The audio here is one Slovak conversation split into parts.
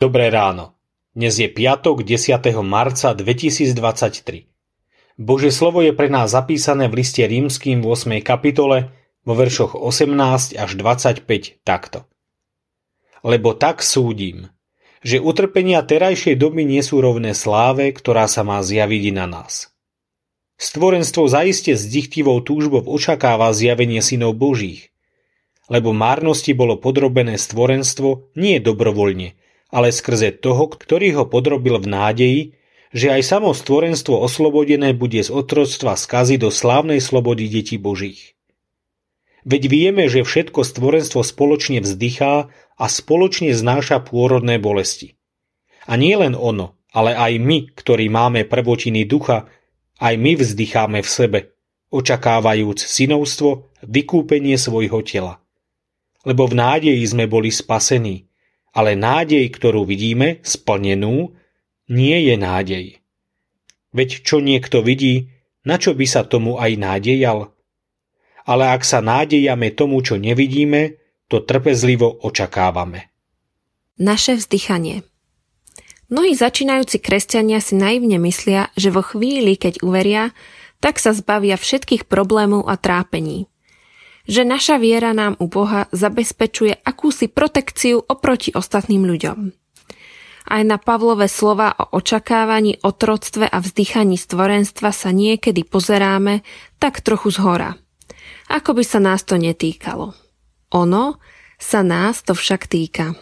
Dobré ráno. Dnes je piatok 10. marca 2023. Božie slovo je pre nás zapísané v liste rímským v 8. kapitole vo veršoch 18 až 25 takto. Lebo tak súdim, že utrpenia terajšej doby nie sú rovné sláve, ktorá sa má zjaviť na nás. Stvorenstvo zaiste s dychtivou túžbou očakáva zjavenie synov Božích, lebo márnosti bolo podrobené stvorenstvo nie dobrovoľne, ale skrze toho, ktorý ho podrobil v nádeji, že aj samo stvorenstvo oslobodené bude z otroctva skazy do slávnej slobody detí Božích. Veď vieme, že všetko stvorenstvo spoločne vzdychá a spoločne znáša pôrodné bolesti. A nie len ono, ale aj my, ktorí máme prvotiny ducha, aj my vzdycháme v sebe, očakávajúc synovstvo, vykúpenie svojho tela. Lebo v nádeji sme boli spasení, ale nádej, ktorú vidíme, splnenú, nie je nádej. Veď čo niekto vidí, na čo by sa tomu aj nádejal? Ale ak sa nádejame tomu, čo nevidíme, to trpezlivo očakávame. Naše vzdychanie Mnohí začínajúci kresťania si naivne myslia, že vo chvíli, keď uveria, tak sa zbavia všetkých problémov a trápení že naša viera nám u Boha zabezpečuje akúsi protekciu oproti ostatným ľuďom. Aj na Pavlové slova o očakávaní, otroctve a vzdychaní stvorenstva sa niekedy pozeráme tak trochu zhora. Ako by sa nás to netýkalo. Ono sa nás to však týka.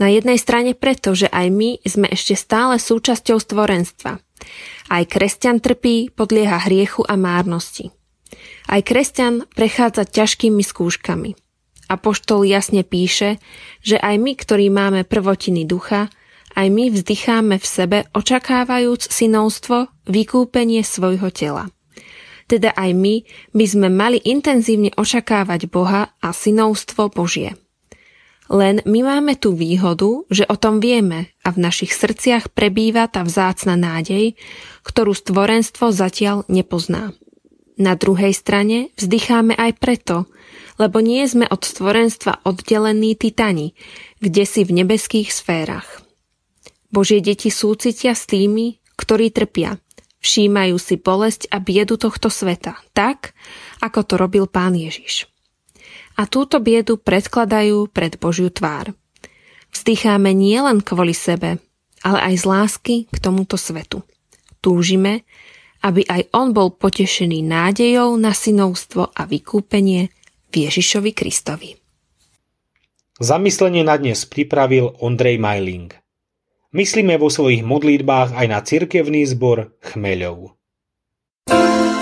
Na jednej strane preto, že aj my sme ešte stále súčasťou stvorenstva. Aj kresťan trpí, podlieha hriechu a márnosti. Aj kresťan prechádza ťažkými skúškami. Apoštol jasne píše, že aj my, ktorí máme prvotiny ducha, aj my vzdycháme v sebe, očakávajúc synovstvo, vykúpenie svojho tela. Teda aj my by sme mali intenzívne očakávať Boha a synovstvo Božie. Len my máme tú výhodu, že o tom vieme a v našich srdciach prebýva tá vzácna nádej, ktorú stvorenstvo zatiaľ nepozná. Na druhej strane vzdycháme aj preto, lebo nie sme od stvorenstva oddelení titani, kde si v nebeských sférach. Božie deti súcitia s tými, ktorí trpia. Všímajú si bolesť a biedu tohto sveta, tak, ako to robil pán Ježiš. A túto biedu predkladajú pred Božiu tvár. Vzdycháme nielen kvôli sebe, ale aj z lásky k tomuto svetu. Túžime, aby aj on bol potešený nádejou na synovstvo a vykúpenie v Ježišovi Kristovi. Zamyslenie na dnes pripravil Ondrej Majling. Myslíme vo svojich modlitbách aj na cirkevný zbor Chmeľov. thank you